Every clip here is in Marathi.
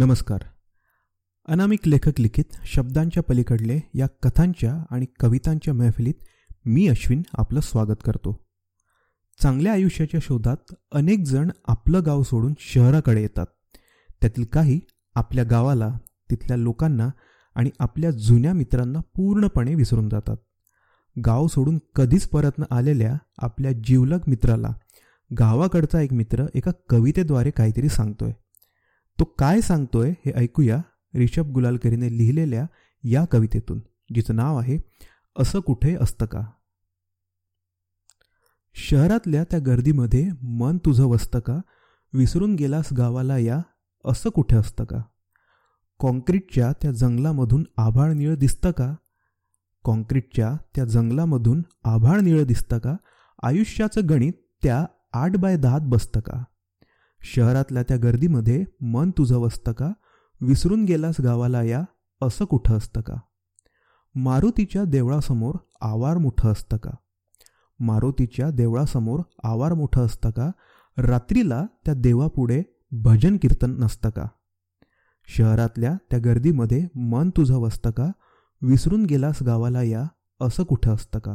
नमस्कार. अनामिक लेखक लिखित शब्दांच्या पलीकडले या कथांच्या आणि कवितांच्या मैफिलीत मी अश्विन आपलं स्वागत करतो. चांगल्या आयुष्याच्या शोधात अनेक जण आपलं गाव सोडून शहराकडे येतात. त्यातील काही आपल्या गावाला तिथल्या लोकांना आणि आपल्या जुन्या मित्रांना पूर्णपणे विसरून जातात. गाव सोडून कधीच परत न आलेल्या आपल्या जीवलग मित्राला गावाकडचा एक मित्र एका कवितेद्वारे काहीतरी सांगतोय. तो काय सांगतोय हे ऐकूया रिषभ गुलालकरीने लिहिलेल्या या कवितेतून जिचं नाव आहे असं कुठे असतं का? शहरातल्या त्या गर्दीमध्ये मन तुझं वसतं का? विसरून गेलास गावाला या असं कुठे असतं का? कॉन्क्रीटच्या त्या जंगलामधून आभाळ निळ दिसतं का? कॉन्क्रीटच्या त्या जंगलामधून आभाळ निळं दिसतं का? आयुष्याचं गणित त्या आठ बाय दहात बसतं का? शहरातल्या त्या गर्दीमध्ये मन तुझं वसतं का? विसरून गेलास गावाला या? असं कुठं असतं का? मारुतीच्या देवळासमोर आवार मोठं असतं का? मारुतीच्या देवळासमोर आवार मोठं असतं का? रात्रीला त्या देवापुढे भजन कीर्तन नसतं का? शहरातल्या त्या गर्दीमध्ये मन तुझं वसतं का? विसरून गेलास गावाला या? असं कुठं असतं का?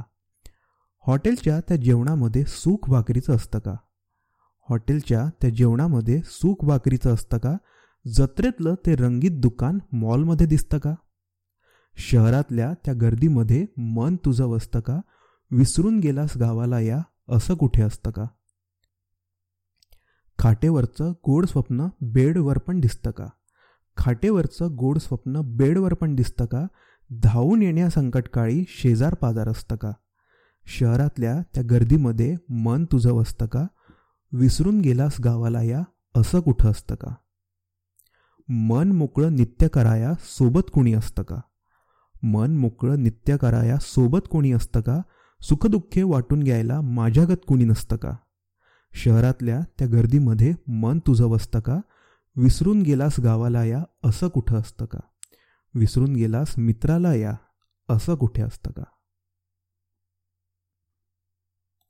हॉटेलच्या त्या जेवणामध्ये सुख भाकरीचं असतं का? हॉटेलच्या त्या जेवणामध्ये सुख भाकरीचं असतं का? जत्रेतलं ते रंगीत दुकान मॉलमध्ये दिसतं का? शहरातल्या त्या गर्दीमध्ये मन तुझं वसतं का? विसरून गेलास गावाला या? असं कुठे असतं का? खाटेवरचं गोड स्वप्न बेडवर पण दिसतं का? खाटेवरचं गोड स्वप्न बेडवर पण दिसतं का? धावून येण्या संकटकाळी शेजार पाजार असतं का? शहरातल्या त्या गर्दीमध्ये मन तुझं वसतं का? विसरून गेलास गावाला या? असं कुठं असतं का? मन मोकळं नित्य कराया सोबत कोणी असतं का? मन मोकळं नित्य कराया सोबत कोणी असतं का? सुखदुःखे वाटून घ्यायला माझ्यागत कोणी नसतं का? शहरातल्या त्या गर्दीमध्ये मन तुझं वसतं का? विसरून गेलास गावाला या? असं कुठं असतं का? विसरून गेलास मित्राला या? असं कुठे असतं का?